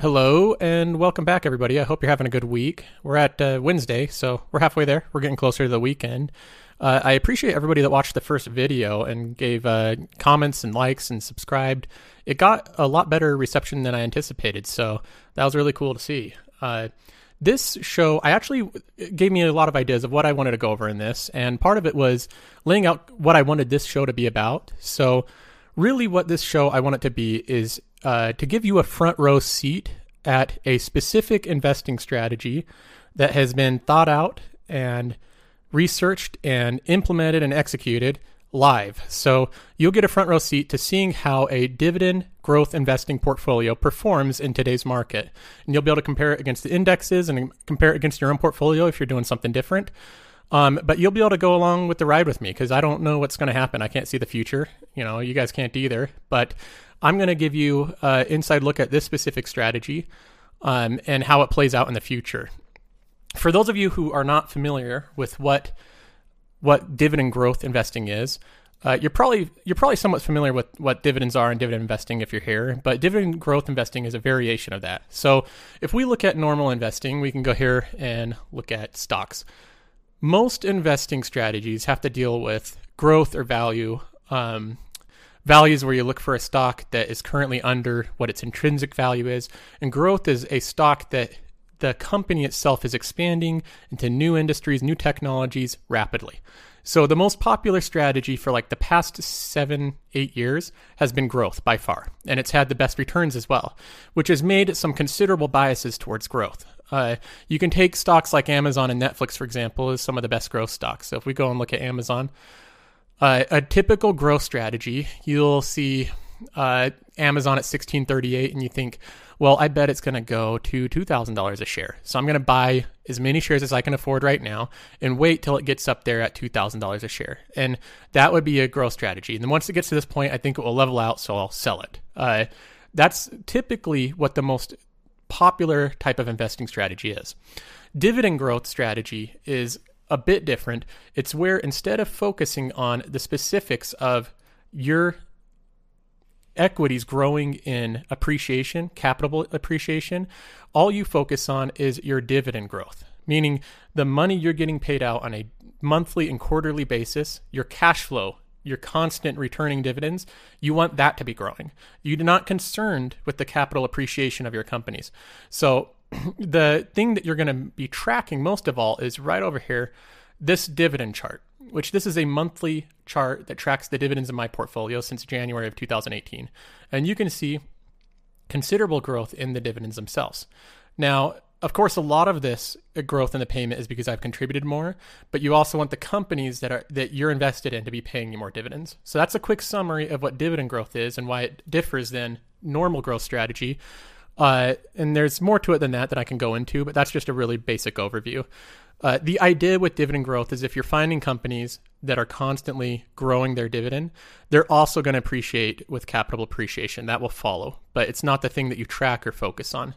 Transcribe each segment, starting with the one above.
Hello and welcome back, everybody. I hope you're having a good week. We're at uh, Wednesday, so we're halfway there. We're getting closer to the weekend. Uh, I appreciate everybody that watched the first video and gave uh, comments and likes and subscribed. It got a lot better reception than I anticipated, so that was really cool to see. Uh, this show, I actually gave me a lot of ideas of what I wanted to go over in this, and part of it was laying out what I wanted this show to be about. So, really, what this show I want it to be is uh, to give you a front row seat at a specific investing strategy that has been thought out and researched and implemented and executed live. So you'll get a front row seat to seeing how a dividend growth investing portfolio performs in today's market. And you'll be able to compare it against the indexes and compare it against your own portfolio if you're doing something different. Um, but you'll be able to go along with the ride with me because I don't know what's going to happen. I can't see the future. You know, you guys can't either. But I'm going to give you an inside look at this specific strategy um, and how it plays out in the future. For those of you who are not familiar with what what dividend growth investing is, uh, you're probably you're probably somewhat familiar with what dividends are and dividend investing if you're here, but dividend growth investing is a variation of that. So if we look at normal investing, we can go here and look at stocks. Most investing strategies have to deal with growth or value um, Values where you look for a stock that is currently under what its intrinsic value is, and growth is a stock that the company itself is expanding into new industries, new technologies rapidly. So the most popular strategy for like the past seven, eight years has been growth by far, and it's had the best returns as well, which has made some considerable biases towards growth. Uh, you can take stocks like Amazon and Netflix, for example, as some of the best growth stocks. So if we go and look at Amazon, uh, a typical growth strategy, you'll see uh, Amazon at 1638 and you think, well, I bet it's going to go to $2,000 a share. So I'm going to buy as many shares as I can afford right now and wait till it gets up there at $2,000 a share. And that would be a growth strategy. And then once it gets to this point, I think it will level out, so I'll sell it. Uh, that's typically what the most popular type of investing strategy is. Dividend growth strategy is a bit different. It's where instead of focusing on the specifics of your equities growing in appreciation, capital appreciation, all you focus on is your dividend growth, meaning the money you're getting paid out on a monthly and quarterly basis, your cash flow, your constant returning dividends, you want that to be growing. You're not concerned with the capital appreciation of your companies. So the thing that you're going to be tracking most of all is right over here this dividend chart, which this is a monthly chart that tracks the dividends in my portfolio since January of 2018. And you can see considerable growth in the dividends themselves. Now, of course, a lot of this growth in the payment is because I've contributed more, but you also want the companies that are that you're invested in to be paying you more dividends. So that's a quick summary of what dividend growth is and why it differs than normal growth strategy, uh, and there's more to it than that that I can go into, but that's just a really basic overview. Uh, the idea with dividend growth is if you're finding companies that are constantly growing their dividend, they're also going to appreciate with capital appreciation. That will follow, but it's not the thing that you track or focus on.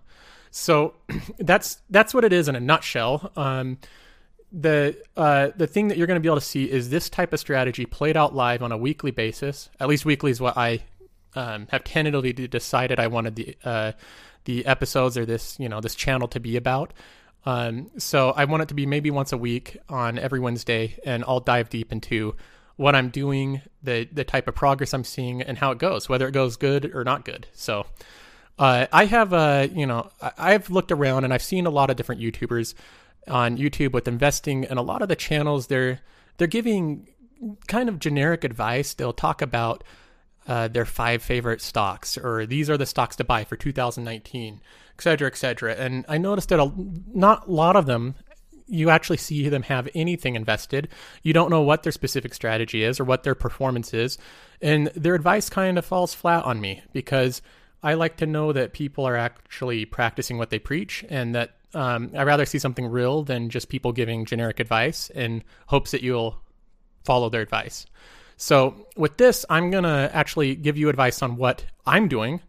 So that's that's what it is in a nutshell. Um, the uh, the thing that you're going to be able to see is this type of strategy played out live on a weekly basis. At least weekly is what I um, have tentatively decided I wanted the uh, the episodes or this you know this channel to be about. Um, so I want it to be maybe once a week on every Wednesday, and I'll dive deep into what I'm doing, the the type of progress I'm seeing, and how it goes, whether it goes good or not good. So uh, I have uh, you know I've looked around and I've seen a lot of different YouTubers on YouTube with investing, and a lot of the channels they're they're giving kind of generic advice. They'll talk about uh, their five favorite stocks, or these are the stocks to buy for 2019, et cetera, et cetera. And I noticed that a, not a lot of them, you actually see them have anything invested. You don't know what their specific strategy is or what their performance is. And their advice kind of falls flat on me because I like to know that people are actually practicing what they preach and that um, I'd rather see something real than just people giving generic advice in hopes that you'll follow their advice. So with this, I'm going to actually give you advice on what I'm doing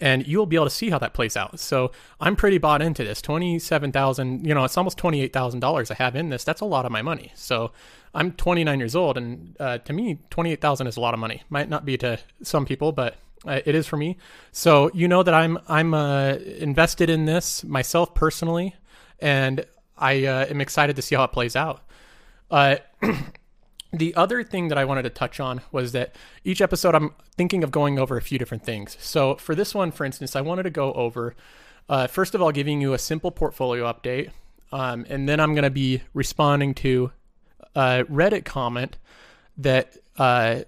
and you'll be able to see how that plays out. So I'm pretty bought into this. Twenty-seven thousand, you know, it's almost twenty-eight thousand dollars I have in this. That's a lot of my money. So I'm 29 years old, and uh, to me, twenty-eight thousand is a lot of money. Might not be to some people, but Uh, it is for me. So you know that I'm I'm uh, invested in this myself personally, and I uh, am excited to see how it plays out. The other thing that I wanted to touch on was that each episode I'm thinking of going over a few different things. So for this one, for instance, I wanted to go over uh, first of all giving you a simple portfolio update, um, and then I'm going to be responding to a Reddit comment that uh,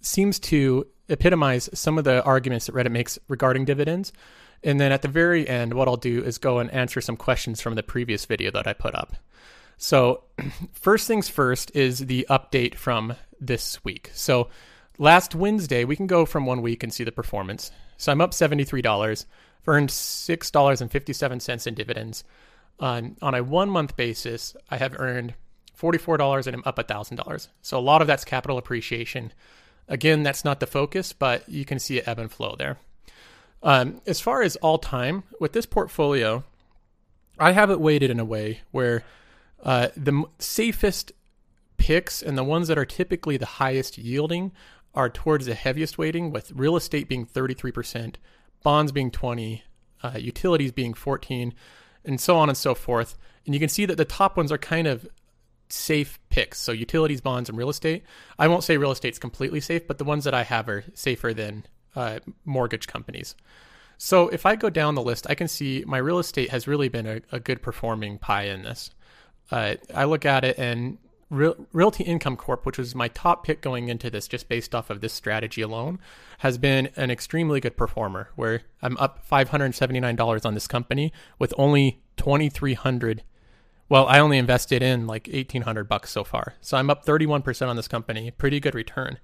seems to epitomize some of the arguments that Reddit makes regarding dividends. And then at the very end, what I'll do is go and answer some questions from the previous video that I put up. So, first things first is the update from this week. So, last Wednesday, we can go from one week and see the performance. So, I'm up $73, earned $6.57 in dividends. On, on a one month basis, I have earned $44 and I'm up $1,000. So, a lot of that's capital appreciation. Again, that's not the focus, but you can see it ebb and flow there. Um, as far as all time, with this portfolio, I have it weighted in a way where uh, the safest picks and the ones that are typically the highest yielding are towards the heaviest weighting, with real estate being 33%, bonds being 20, uh, utilities being 14, and so on and so forth. And you can see that the top ones are kind of safe picks. So utilities, bonds, and real estate. I won't say real estate's completely safe, but the ones that I have are safer than uh, mortgage companies. So if I go down the list, I can see my real estate has really been a, a good performing pie in this. Uh, I look at it and Real, Realty Income Corp, which was my top pick going into this, just based off of this strategy alone, has been an extremely good performer. Where I'm up $579 on this company with only 2,300 well, I only invested in like 1800 bucks so far. So I'm up 31% on this company, pretty good return.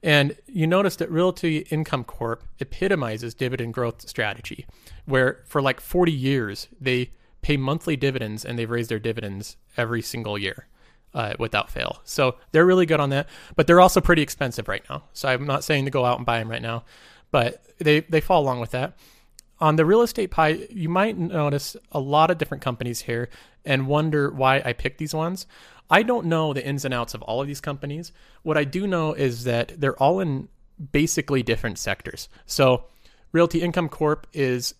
And you notice that Realty Income Corp epitomizes dividend growth strategy, where for like 40 years they pay monthly dividends and they've raised their dividends every single year uh, without fail. So they're really good on that, but they're also pretty expensive right now. So I'm not saying to go out and buy them right now, but they they fall along with that. On the real estate pie, you might notice a lot of different companies here and wonder why I picked these ones. I don't know the ins and outs of all of these companies. What I do know is that they're all in basically different sectors. So, Realty Income Corp is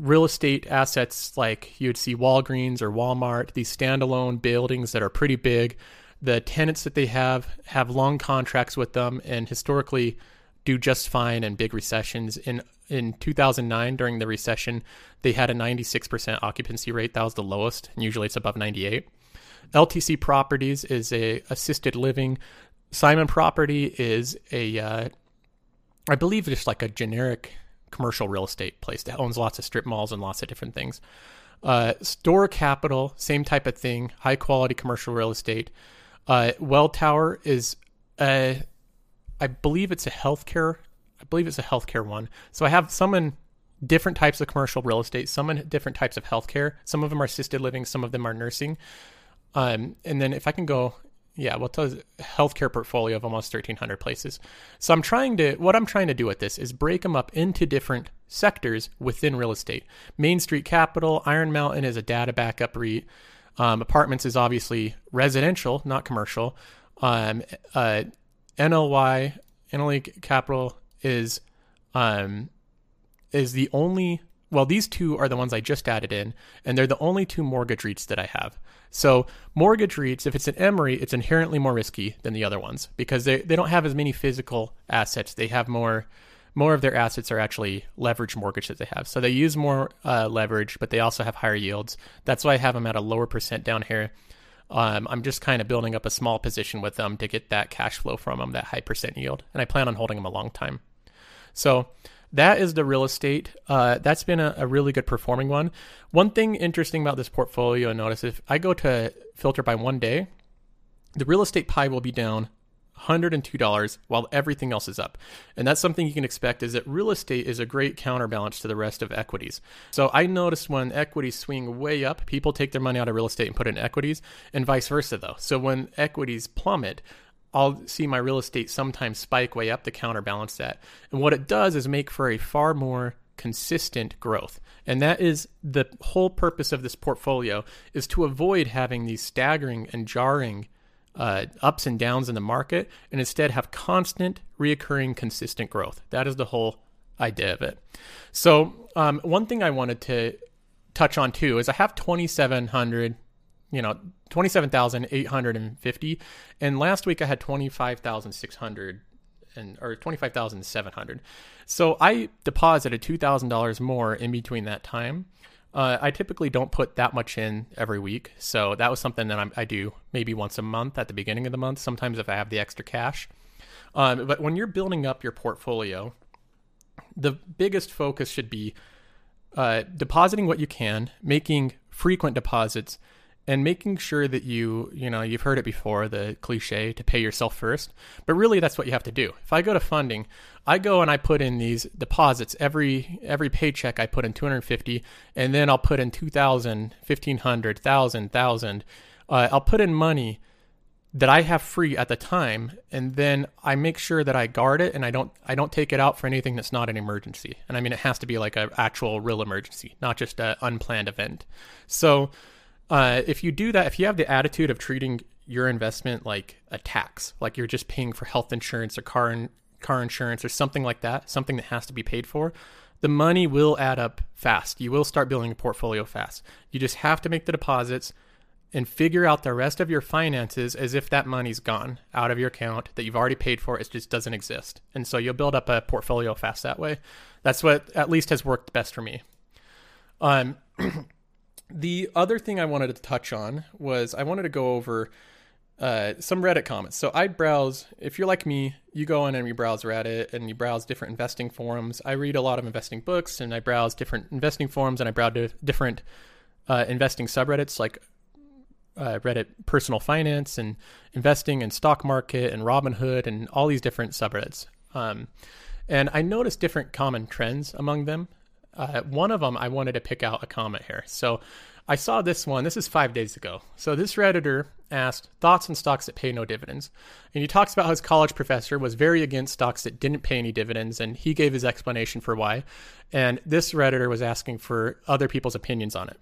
real estate assets like you'd see Walgreens or Walmart, these standalone buildings that are pretty big. The tenants that they have have long contracts with them and historically do just fine in big recessions. In in 2009 during the recession, they had a 96% occupancy rate. That was the lowest, and usually it's above 98. LTC Properties is a assisted living. Simon Property is a, uh, I believe, just like a generic commercial real estate place that owns lots of strip malls and lots of different things. Uh, Store Capital, same type of thing, high quality commercial real estate. Uh, Welltower is a, I believe it's a healthcare. I believe it's a healthcare one. So I have some in different types of commercial real estate, some in different types of healthcare. Some of them are assisted living, some of them are nursing. Um, and then if I can go, yeah, well, tell healthcare portfolio of almost 1,300 places. So I'm trying to, what I'm trying to do with this is break them up into different sectors within real estate. Main Street Capital, Iron Mountain is a data backup REIT. Um, apartments is obviously residential, not commercial. Um, uh, NLY, Capital is um, is the only well, these two are the ones I just added in, and they're the only two mortgage REITs that I have. So, mortgage REITs, if it's an MREIT, it's inherently more risky than the other ones because they, they don't have as many physical assets. They have more more of their assets are actually leverage mortgage that they have. So they use more uh, leverage, but they also have higher yields. That's why I have them at a lower percent down here. Um, I'm just kind of building up a small position with them to get that cash flow from them, that high percent yield, and I plan on holding them a long time. So that is the real estate. Uh, that's been a, a, really good performing one. One thing interesting about this portfolio, notice if I go to filter by one day, the real estate pie will be down $102 while everything else is up. And that's something you can expect is that real estate is a great counterbalance to the rest of equities. So I noticed when equities swing way up, people take their money out of real estate and put it in equities and vice versa though. So when equities plummet, I'll see my real estate sometimes spike way up to counterbalance that. And what it does is make for a far more consistent growth. And that is the whole purpose of this portfolio is to avoid having these staggering and jarring uh, ups and downs in the market and instead have constant, reoccurring, consistent growth. That is the whole idea of it. So, um, one thing I wanted to touch on too is I have 2,700, you know, 27,850. And last week I had 25,600 and or 25,700. So I deposited $2,000 more in between that time. Uh, I typically don't put that much in every week. So that was something that I'm, i do maybe once a month at the beginning of the month, sometimes if I have the extra cash. Um, but when you're building up your portfolio, the biggest focus should be uh, depositing what you can, making frequent deposits, and making sure that you, you know, you've heard it before, the cliche to pay yourself first, but really that's what you have to do. If I go to funding, I go and I put in these deposits every every paycheck I put in 250 and then I'll put in 2000, 1500, 1000, 1000. Uh, I'll put in money that I have free at the time, and then I make sure that I guard it and I don't I don't take it out for anything that's not an emergency. And I mean, it has to be like an actual real emergency, not just an unplanned event. So, uh, if you do that, if you have the attitude of treating your investment like a tax, like you're just paying for health insurance or car in, car insurance or something like that, something that has to be paid for, the money will add up fast. You will start building a portfolio fast. You just have to make the deposits and figure out the rest of your finances as if that money's gone out of your account that you've already paid for. It just doesn't exist. And so you'll build up a portfolio fast that way. That's what at least has worked best for me. Um, the other thing I wanted to touch on was I wanted to go over uh, some Reddit comments. So I browse, if you're like me, you go in and you browse Reddit and you browse different investing forums. I read a lot of investing books and I browse different investing forums and I browse different uh, investing subreddits like uh, Reddit personal finance and investing and stock market and Robinhood and all these different subreddits. Um, and I noticed different common trends among them. Uh, one of them, I wanted to pick out a comment here. So I saw this one. This is five days ago. So this Redditor asked thoughts on stocks that pay no dividends. And he talks about how his college professor was very against stocks that didn't pay any dividends. And he gave his explanation for why. And this Redditor was asking for other people's opinions on it.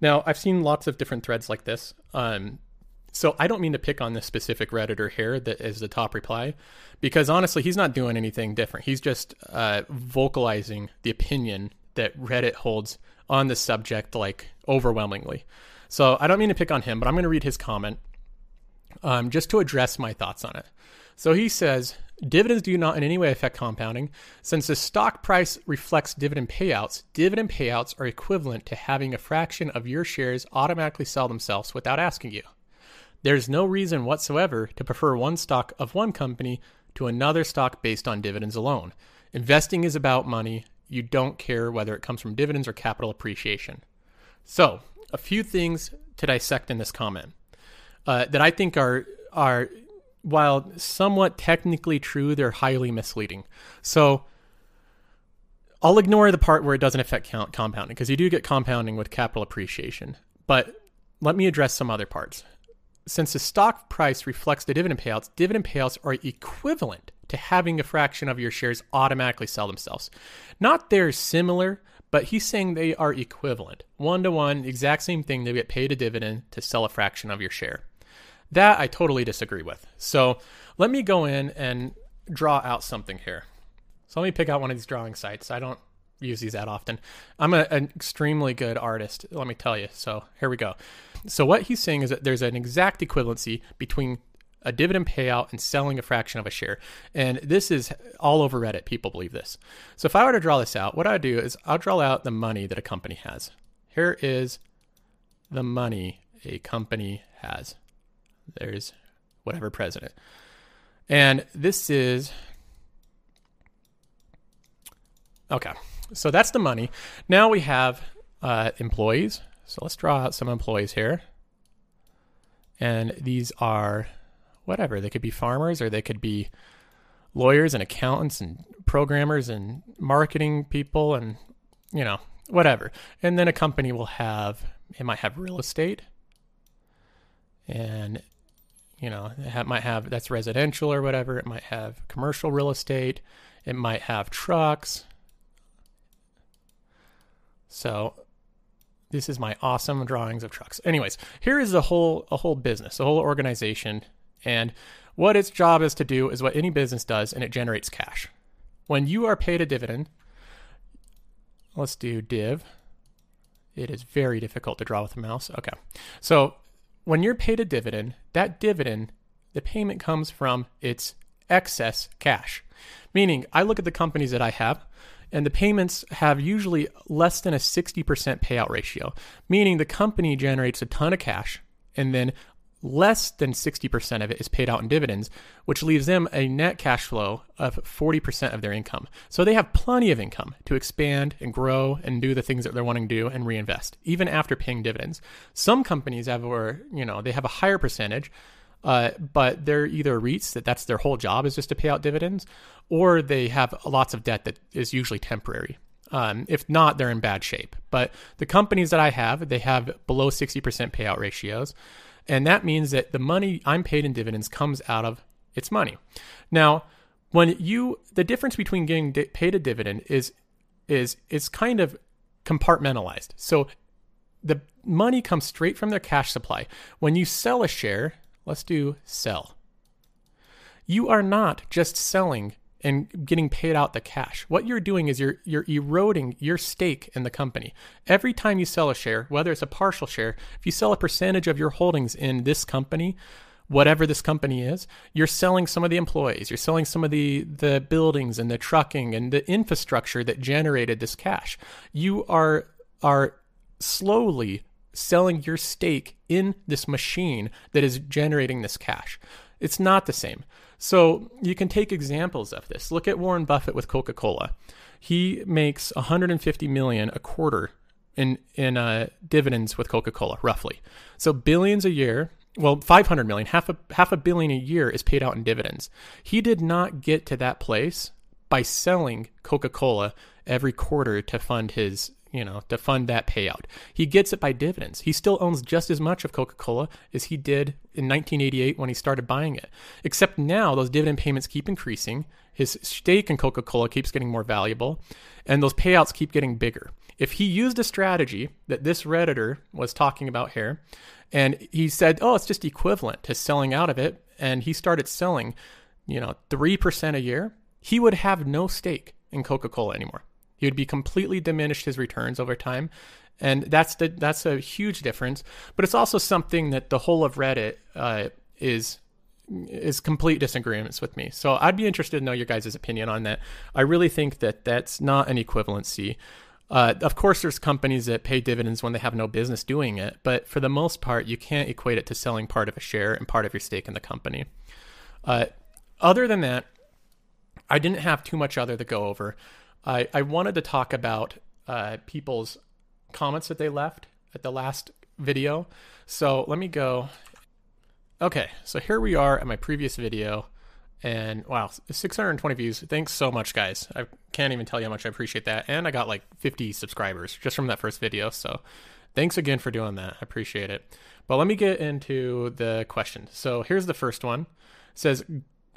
Now, I've seen lots of different threads like this. Um, so I don't mean to pick on this specific Redditor here that is the top reply, because honestly, he's not doing anything different. He's just uh, vocalizing the opinion that Reddit holds on the subject, like overwhelmingly. So I don't mean to pick on him, but I'm going to read his comment um, just to address my thoughts on it. So he says, Dividends do not in any way affect compounding. Since the stock price reflects dividend payouts, dividend payouts are equivalent to having a fraction of your shares automatically sell themselves without asking you. There's no reason whatsoever to prefer one stock of one company to another stock based on dividends alone. Investing is about money. You don't care whether it comes from dividends or capital appreciation. So, a few things to dissect in this comment uh, that I think are are while somewhat technically true, they're highly misleading. So I'll ignore the part where it doesn't affect count compounding because you do get compounding with capital appreciation. But let me address some other parts. Since the stock price reflects the dividend payouts, dividend payouts are equivalent to having a fraction of your shares automatically sell themselves. Not they're similar, but he's saying they are equivalent. One to one, exact same thing. They get paid a dividend to sell a fraction of your share. That I totally disagree with. So let me go in and draw out something here. So let me pick out one of these drawing sites. I don't use these that often. I'm a, an extremely good artist, let me tell you. So here we go. So what he's saying is that there's an exact equivalency between a dividend payout and selling a fraction of a share. And this is all over Reddit. People believe this. So if I were to draw this out, what I would do is I'll draw out the money that a company has. Here is the money a company has. There's whatever president. And this is okay. So that's the money. Now we have uh, employees. So let's draw out some employees here. And these are whatever. They could be farmers or they could be lawyers and accountants and programmers and marketing people and, you know, whatever. And then a company will have, it might have real estate and you know, it might have that's residential or whatever. It might have commercial real estate. It might have trucks. So this is my awesome drawings of trucks. Anyways, here is a whole a whole business, a whole organization And what its job is to do is what any business does, and it generates cash. When you are paid a dividend, let's do div. It is very difficult to draw with a mouse. Okay. So when you're paid a dividend, that dividend, the payment comes from its excess cash. Meaning, I look at the companies that I have, and the payments have usually less than a 60% payout ratio, meaning the company generates a ton of cash and then less than 60% of it is paid out in dividends, which leaves them a net cash flow of 40% of their income. So they have plenty of income to expand and grow and do the things that they're wanting to do and reinvest, even after paying dividends. Some companies have, or, you know, they have a higher percentage, uh, but they're either REITs that that's their whole job is just to pay out dividends, or they have lots of debt that is usually temporary. Um, if not, they're in bad shape. But the companies that I have, they have below 60% payout ratios. And that means that the money I'm paid in dividends comes out of its money. Now, when you the difference between getting di- paid a dividend is is is kind of compartmentalized. So the money comes straight from their cash supply. When you sell a share, let's do sell. You are not just selling and getting paid out the cash. What you're doing is you're you're eroding your stake in the company. Every time you sell a share, whether it's a partial share, if you sell a percentage of your holdings in this company, whatever this company is, you're selling some of the employees, you're selling some of the the buildings and the trucking and the infrastructure that generated this cash. You are are slowly selling your stake in this machine that is generating this cash. It's not the same. So you can take examples of this. Look at Warren Buffett with Coca-Cola. He makes 150 million a quarter in in uh, dividends with Coca-Cola, roughly. So billions a year. Well, 500 million, half a half a billion a year is paid out in dividends. He did not get to that place by selling Coca-Cola every quarter to fund his you know, to fund that payout. He gets it by dividends. He still owns just as much of Coca Cola as he did in 1988 when he started buying it. Except now those dividend payments keep increasing. His stake in Coca Cola keeps getting more valuable, and those payouts keep getting bigger. If he used a strategy that this Redditor was talking about here, and he said, oh, it's just equivalent to selling out of it, and he started selling, you know, 3% a year, he would have no stake in Coca Cola anymore. He would be completely diminished his returns over time. And that's the that's a huge difference. But it's also something that the whole of Reddit uh, is is complete disagreements with me. So I'd be interested to know your guys' opinion on that. I really think that that's not an equivalency. Uh, of course, there's companies that pay dividends when they have no business doing it, but for the most part, you can't equate it to selling part of a share and part of your stake in the company. Uh, other than that, I didn't have too much other to go over. I, I wanted to talk about uh, people's comments that they left at the last video. So let me go. Okay, so here we are at my previous video. And wow, 620 views. Thanks so much, guys. I can't even tell you how much I appreciate that. And I got like 50 subscribers just from that first video. So thanks again for doing that. I appreciate it. But let me get into the questions. So here's the first one. It says,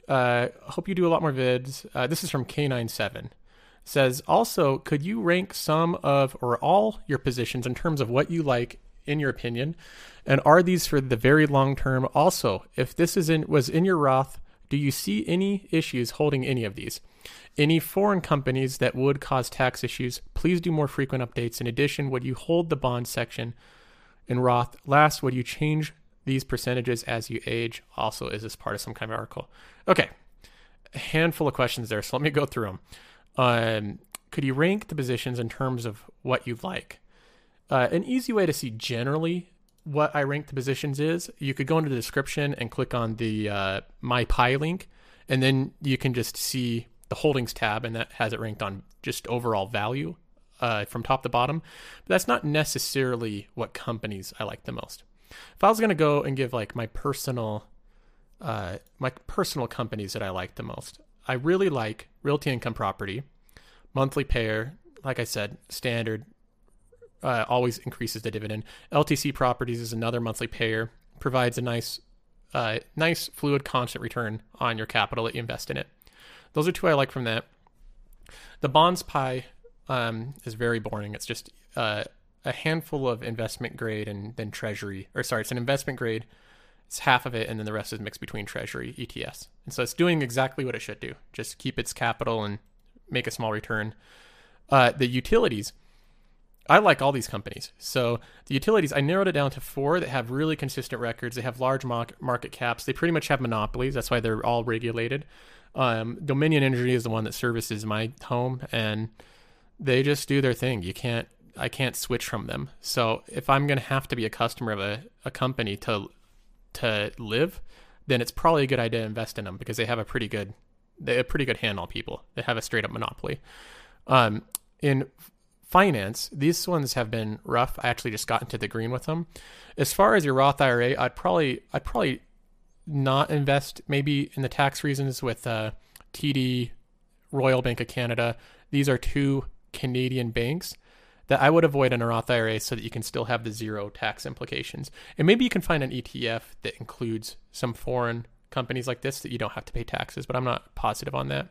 uh, hope you do a lot more vids. Uh, this is from K97 says also could you rank some of or all your positions in terms of what you like in your opinion? And are these for the very long term? Also if this is in was in your roth do you see any issues holding any of these? Any foreign companies that would cause tax issues? Please do more frequent updates. In addition would you hold the bond section in roth? Last would you change these percentages as you age? Also is this part of some kind of article? Okay. A handful of questions there so let me go through them um, could you rank the positions in terms of what you like? Uh, an easy way to see generally what I rank the positions is you could go into the description and click on the uh, My Pie link, and then you can just see the holdings tab, and that has it ranked on just overall value uh, from top to bottom. But that's not necessarily what companies I like the most. If I was going to go and give like my personal, uh, my personal companies that I like the most, I really like Realty Income Property, monthly payer. Like I said, standard uh, always increases the dividend. LTC Properties is another monthly payer, provides a nice, uh, nice fluid constant return on your capital that you invest in it. Those are two I like from that. The bonds pie um, is very boring. It's just uh, a handful of investment grade and then treasury, or sorry, it's an investment grade It's half of it, and then the rest is mixed between Treasury ETFs. And so it's doing exactly what it should do: just keep its capital and make a small return. Uh, the utilities, I like all these companies. So the utilities, I narrowed it down to four that have really consistent records. They have large market caps. They pretty much have monopolies. That's why they're all regulated. Um, Dominion Energy is the one that services my home, and they just do their thing. You can't, I can't switch from them. So if I'm going to have to be a customer of a, a company to to live, then it's probably a good idea to invest in them because they have a pretty good they have a pretty good handle on people. They have a straight up monopoly. Um, in finance, these ones have been rough. I actually just got into the green with them. As far as your Roth IRA, I'd probably I'd probably not invest maybe in the tax reasons with uh, TD, Royal Bank of Canada. These are two Canadian banks that I would avoid in a Roth IRA so that you can still have the zero tax implications. And maybe you can find an ETF that includes some foreign companies like this that you don't have to pay taxes, but I'm not positive on that.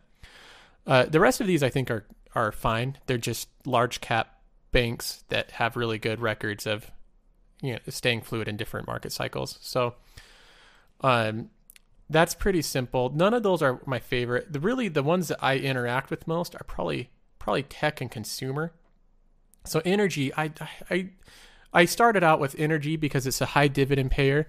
Uh, the rest of these I think are are fine. They're just large cap banks that have really good records of you know staying fluid in different market cycles. So um, that's pretty simple. None of those are my favorite. The really the ones that I interact with most are probably probably tech and consumer. So energy, I I I started out with energy because it's a high dividend payer.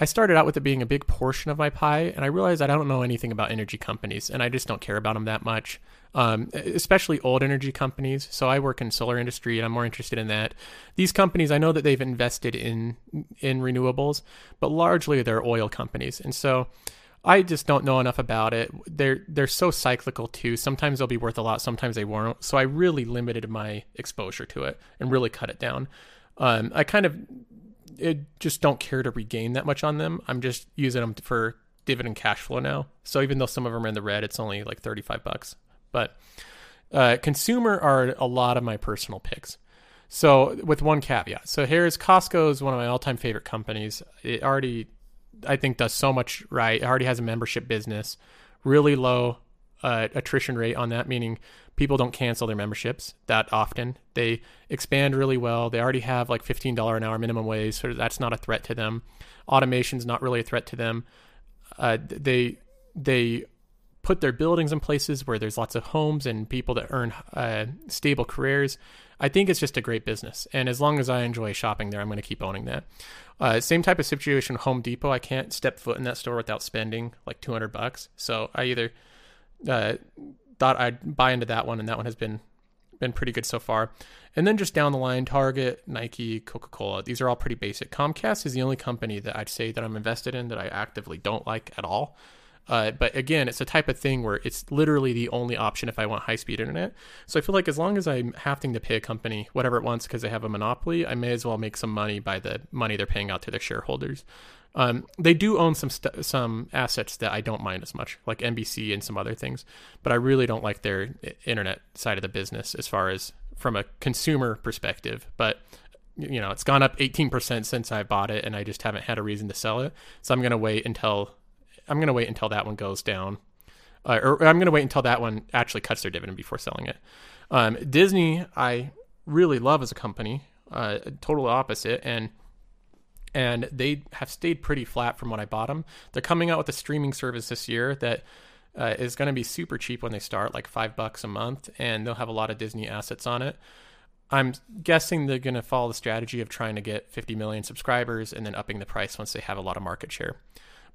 I started out with it being a big portion of my pie, and I realized I don't know anything about energy companies, and I just don't care about them that much, um, especially old energy companies. So I work in solar industry, and I'm more interested in that. These companies, I know that they've invested in in renewables, but largely they're oil companies, and so I just don't know enough about it. They're they're so cyclical too. Sometimes they'll be worth a lot, sometimes they won't. So I really limited my exposure to it and really cut it down. Um, I kind of it, just don't care to regain that much on them. I'm just using them for dividend cash flow now. So even though some of them are in the red, it's only like 35 bucks. But uh, consumer are a lot of my personal picks. So with one caveat. So here's Costco is one of my all-time favorite companies. It already I think does so much right. It already has a membership business, really low uh, attrition rate on that, meaning people don't cancel their memberships that often. They expand really well. They already have like $15 an hour minimum wage, so that's not a threat to them. Automation's not really a threat to them. Uh, they they put their buildings in places where there's lots of homes and people that earn uh, stable careers. I think it's just a great business. And as long as I enjoy shopping there, I'm going to keep owning that. Uh, same type of situation Home Depot. I can't step foot in that store without spending like 200 bucks. So I either uh, thought I'd buy into that one, and that one has been been pretty good so far. And then just down the line, Target, Nike, Coca Cola. These are all pretty basic. Comcast is the only company that I'd say that I'm invested in that I actively don't like at all. Uh, but again, it's a type of thing where it's literally the only option if I want high speed internet. So I feel like as long as I'm having to pay a company whatever it wants because they have a monopoly, I may as well make some money by the money they're paying out to their shareholders. Um, they do own some st- some assets that I don't mind as much, like NBC and some other things, but I really don't like their internet side of the business as far as from a consumer perspective. But you know, it's gone up 18% since I bought it, and I just haven't had a reason to sell it. So I'm going to wait until I'm gonna wait until that one goes down, uh, or, I'm gonna wait until that one actually cuts their dividend before selling it. Um, Disney, I really love as a company, uh, total opposite, and and they have stayed pretty flat from when I bought them. They're coming out with a streaming service this year that uh, is going to be super cheap when they start, like five bucks a month, and they'll have a lot of Disney assets on it. I'm guessing they're going to follow the strategy of trying to get 50 million subscribers and then upping the price once they have a lot of market share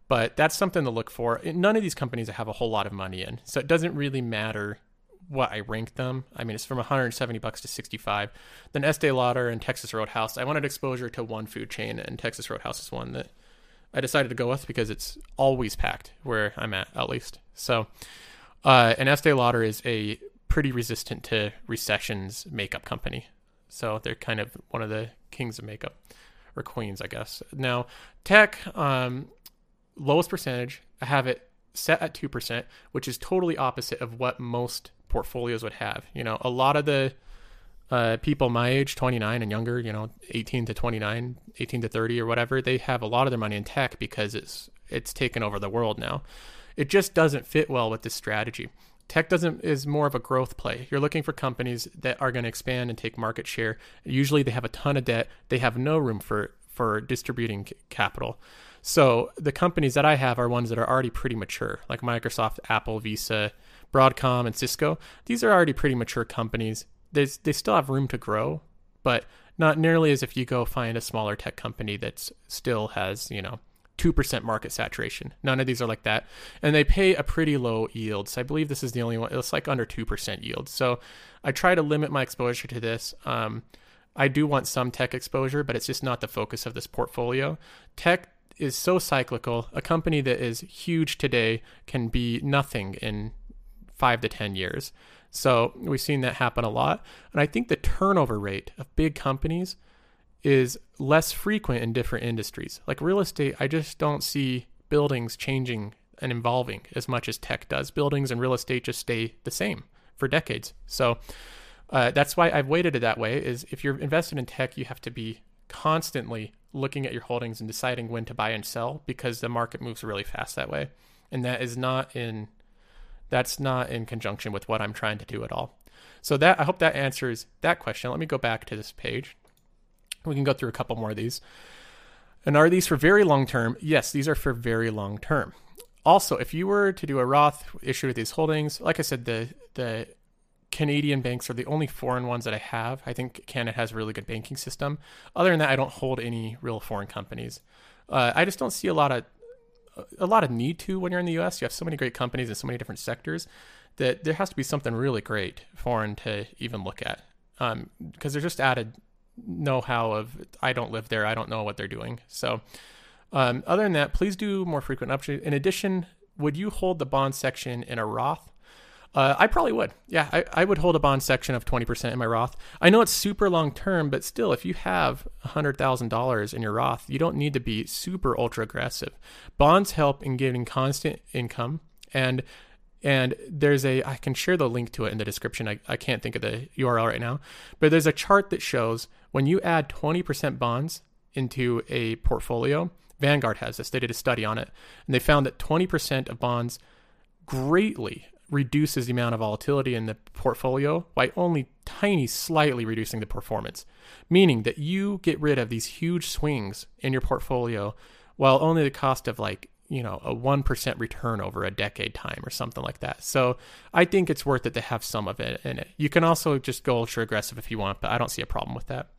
but that's something to look for. None of these companies I have a whole lot of money in, so it doesn't really matter what I rank them. I mean, it's from 170 bucks to 65. Then Estee Lauder and Texas Roadhouse. I wanted exposure to one food chain, and Texas Roadhouse is one that I decided to go with because it's always packed where I'm at, at least. So, uh, and Estee Lauder is a pretty resistant to recessions makeup company. So they're kind of one of the kings of makeup or queens, I guess. Now, tech, um, lowest percentage. I have it set at 2%, which is totally opposite of what most portfolios would have. You know, a lot of the uh, people my age, 29 and younger, you know, 18 to 29, 18 to 30 or whatever, they have a lot of their money in tech because it's it's taken over the world now. It just doesn't fit well with this strategy. Tech doesn't is more of a growth play. You're looking for companies that are going to expand and take market share. Usually they have a ton of debt. They have no room for for distributing capital. So the companies that I have are ones that are already pretty mature, like Microsoft, Apple, Visa, Broadcom, and Cisco. These are already pretty mature companies. They they still have room to grow, but not nearly as if you go find a smaller tech company that still has you know 2% market saturation. None of these are like that. And they pay a pretty low yield. So I believe this is the only one. It's like under 2% yield. So I try to limit my exposure to this. Um, I do want some tech exposure, but it's just not the focus of this portfolio. Tech is so cyclical. A company that is huge today can be nothing in five to 10 years. So we've seen that happen a lot. And I think the turnover rate of big companies is less frequent in different industries. Like real estate, I just don't see buildings changing and evolving as much as tech does. Buildings and real estate just stay the same for decades. So uh, that's why I've weighted it that way. Is if you're invested in tech, you have to be constantly looking at your holdings and deciding when to buy and sell because the market moves really fast that way, and that is not in that's not in conjunction with what I'm trying to do at all. So that I hope that answers that question. Let me go back to this page. We can go through a couple more of these. And are these for very long term? Yes, these are for very long term. Also, if you were to do a Roth issue with these holdings, like I said, the the Canadian banks are the only foreign ones that I have. I think Canada has a really good banking system. Other than that, I don't hold any real foreign companies. Uh, I just don't see a lot of a lot of need to when you're in the U.S. You have so many great companies in so many different sectors that there has to be something really great foreign to even look at because um, they're just added know-how of I don't live there. I don't know what they're doing. So, um, other than that, please do more frequent updates. In addition, would you hold the bond section in a Roth? Uh, I probably would. Yeah, I, I would hold a bond section of 20% in my Roth. I know it's super long term, but still, if you have $100,000 in your Roth, you don't need to be super ultra aggressive. Bonds help in giving constant income and and there's a I can share the link to it in the description. I, I can't think of the URL right now, but there's a chart that shows when you add 20% bonds into a portfolio, Vanguard has this. They did a study on it, and they found that 20% of bonds greatly reduces the amount of volatility in the portfolio by only tiny slightly reducing the performance meaning that you get rid of these huge swings in your portfolio while only the cost of like you know a 1% return over a decade time or something like that. So i think it's worth it to have some of it in it. You can also just go ultra aggressive if you want but i don't see a problem with that.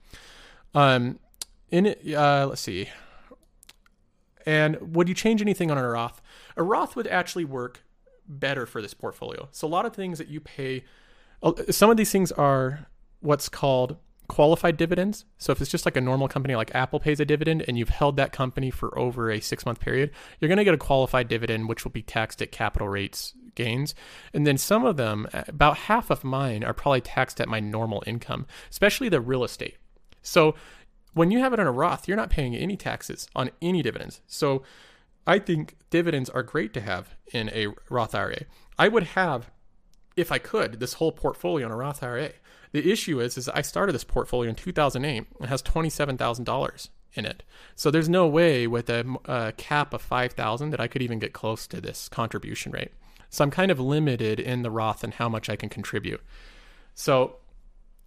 Um in it uh let's see. And would you change anything on a roth? A roth would actually work better for this portfolio so a lot of things that you pay some of these things are what's called qualified dividends. So if it's just like a normal company like Apple pays a dividend and you've held that company for over a six month period, you're going to get a qualified dividend, which will be taxed at capital rates gains. And then some of them, about half of mine, are probably taxed at my normal income, especially the real estate. So when you have it in a Roth, you're not paying any taxes on any dividends. So I think dividends are great to have in a Roth IRA. I would have, if I could, this whole portfolio in a Roth IRA the issue is, is I started this portfolio in 2008. It has $27,000 in it. So there's no way with a, a cap of 5,000 that I could even get close to this contribution rate. So I'm kind of limited in the Roth and how much I can contribute. So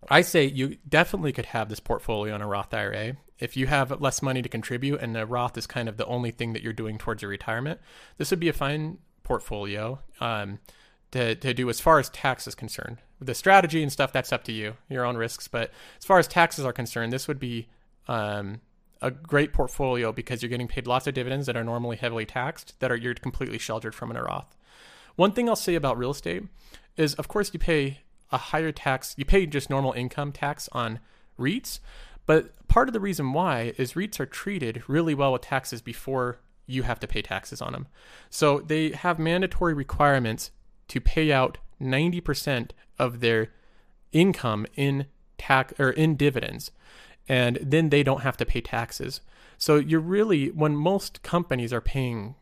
I say you definitely could have this portfolio in a Roth IRA. If you have less money to contribute and a Roth is kind of the only thing that you're doing towards your retirement, this would be a fine portfolio. Um, to, to do as far as tax is concerned. The strategy and stuff, that's up to you, your own risks. But as far as taxes are concerned, this would be um, a great portfolio because you're getting paid lots of dividends that are normally heavily taxed that are you're completely sheltered from in a Roth. One thing I'll say about real estate is, of course, you pay a higher tax. You pay just normal income tax on REITs, but part of the reason why is REITs are treated really well with taxes before you have to pay taxes on them. So they have mandatory requirements to pay out 90% of their income in tax or in dividends and then they don't have to pay taxes. So you're really when most companies are paying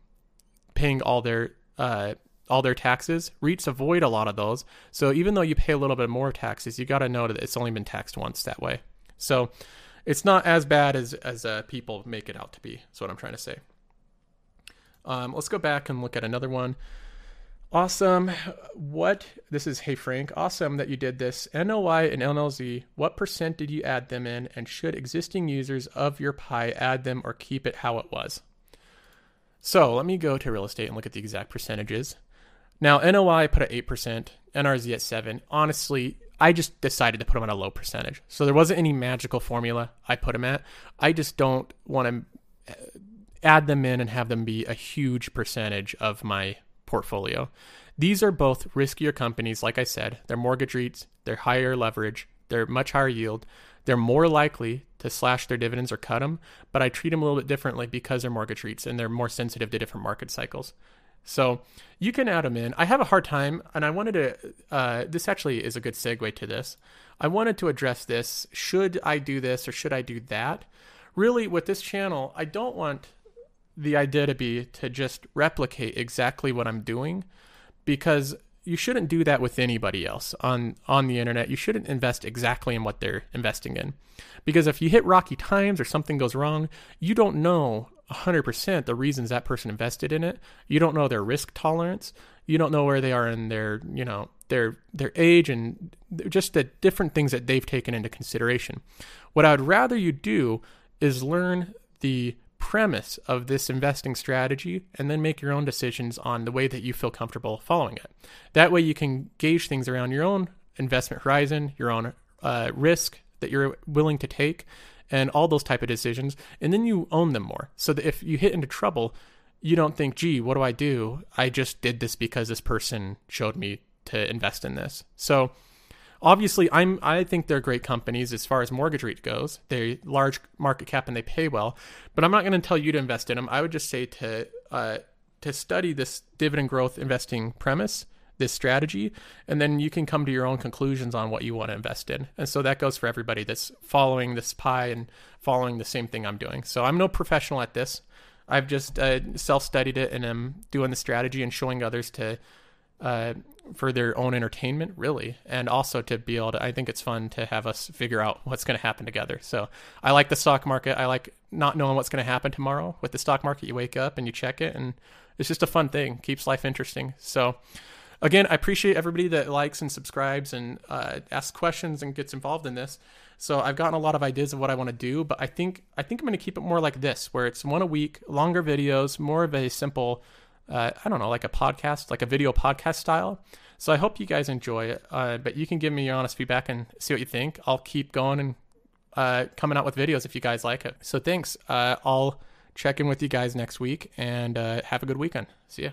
paying all their uh, all their taxes, REITs avoid a lot of those. So even though you pay a little bit more taxes, you got to know that it's only been taxed once that way. So it's not as bad as as uh, people make it out to be. That's what I'm trying to say. Um, let's go back and look at another one. Awesome. What this is hey Frank, awesome that you did this. NLY and NRZ, what percent did you add them in and should existing users of your pie add them or keep it how it was? So, let me go to real estate and look at the exact percentages. Now, NLY put at 8%, NRZ at 7. Honestly, I just decided to put them at a low percentage. So there wasn't any magical formula I put them at. I just don't want to uh, add them in and have them be a huge percentage of my portfolio. These are both riskier companies, like I said. They're mortgage REITs, they're higher leverage, they're much higher yield. They're more likely to slash their dividends or cut them, but I treat them a little bit differently because they're mortgage REITs and they're more sensitive to different market cycles. So you can add them in. I have a hard time, and I wanted to. Uh, this actually is a good segue to this. I wanted to address this. Should I do this or should I do that? Really, with this channel, I don't want the idea to be to just replicate exactly what I'm doing because you shouldn't do that with anybody else on on the internet. You shouldn't invest exactly in what they're investing in. Because if you hit rocky times or something goes wrong, you don't know 100% the reasons that person invested in it. You don't know their risk tolerance. You don't know where they are in their, you know, their their age and just the different things that they've taken into consideration. What I would rather you do is learn the premise of this investing strategy and then make your own decisions on the way that you feel comfortable following it. That way, you can gauge things around your own investment horizon, your own uh, risk that you're willing to take, and all those type of decisions. And then you own them more. So that if you hit into trouble, you don't think, gee, what do I do? I just did this because this person showed me to invest in this. So obviously i'm i think they're great companies as far as mortgage rate goes they're large market cap and they pay well but i'm not going to tell you to invest in them i would just say to uh, to study this dividend growth investing premise this strategy and then you can come to your own conclusions on what you want to invest in and so that goes for everybody that's following this pie and following the same thing i'm doing so i'm no professional at this i've just uh, self-studied it and i'm doing the strategy and showing others to uh, for their own entertainment, really, and also to be able to. I think it's fun to have us figure out what's going to happen together. So I like the stock market. I like not knowing what's going to happen tomorrow. With the stock market, you wake up and you check it, and it's just a fun thing. Keeps life interesting. So again, I appreciate everybody that likes and subscribes and uh, asks questions and gets involved in this. So I've gotten a lot of ideas of what I want to do, but I think I think I'm going to keep it more like this, where it's one a week, longer videos, more of a simple uh, I don't know, like a podcast, like a video podcast style. So I hope you guys enjoy it. Uh, but you can give me your honest feedback and see what you think. I'll keep going and uh, coming out with videos if you guys like it. So thanks. Uh, I'll check in with you guys next week and uh, have a good weekend. See ya.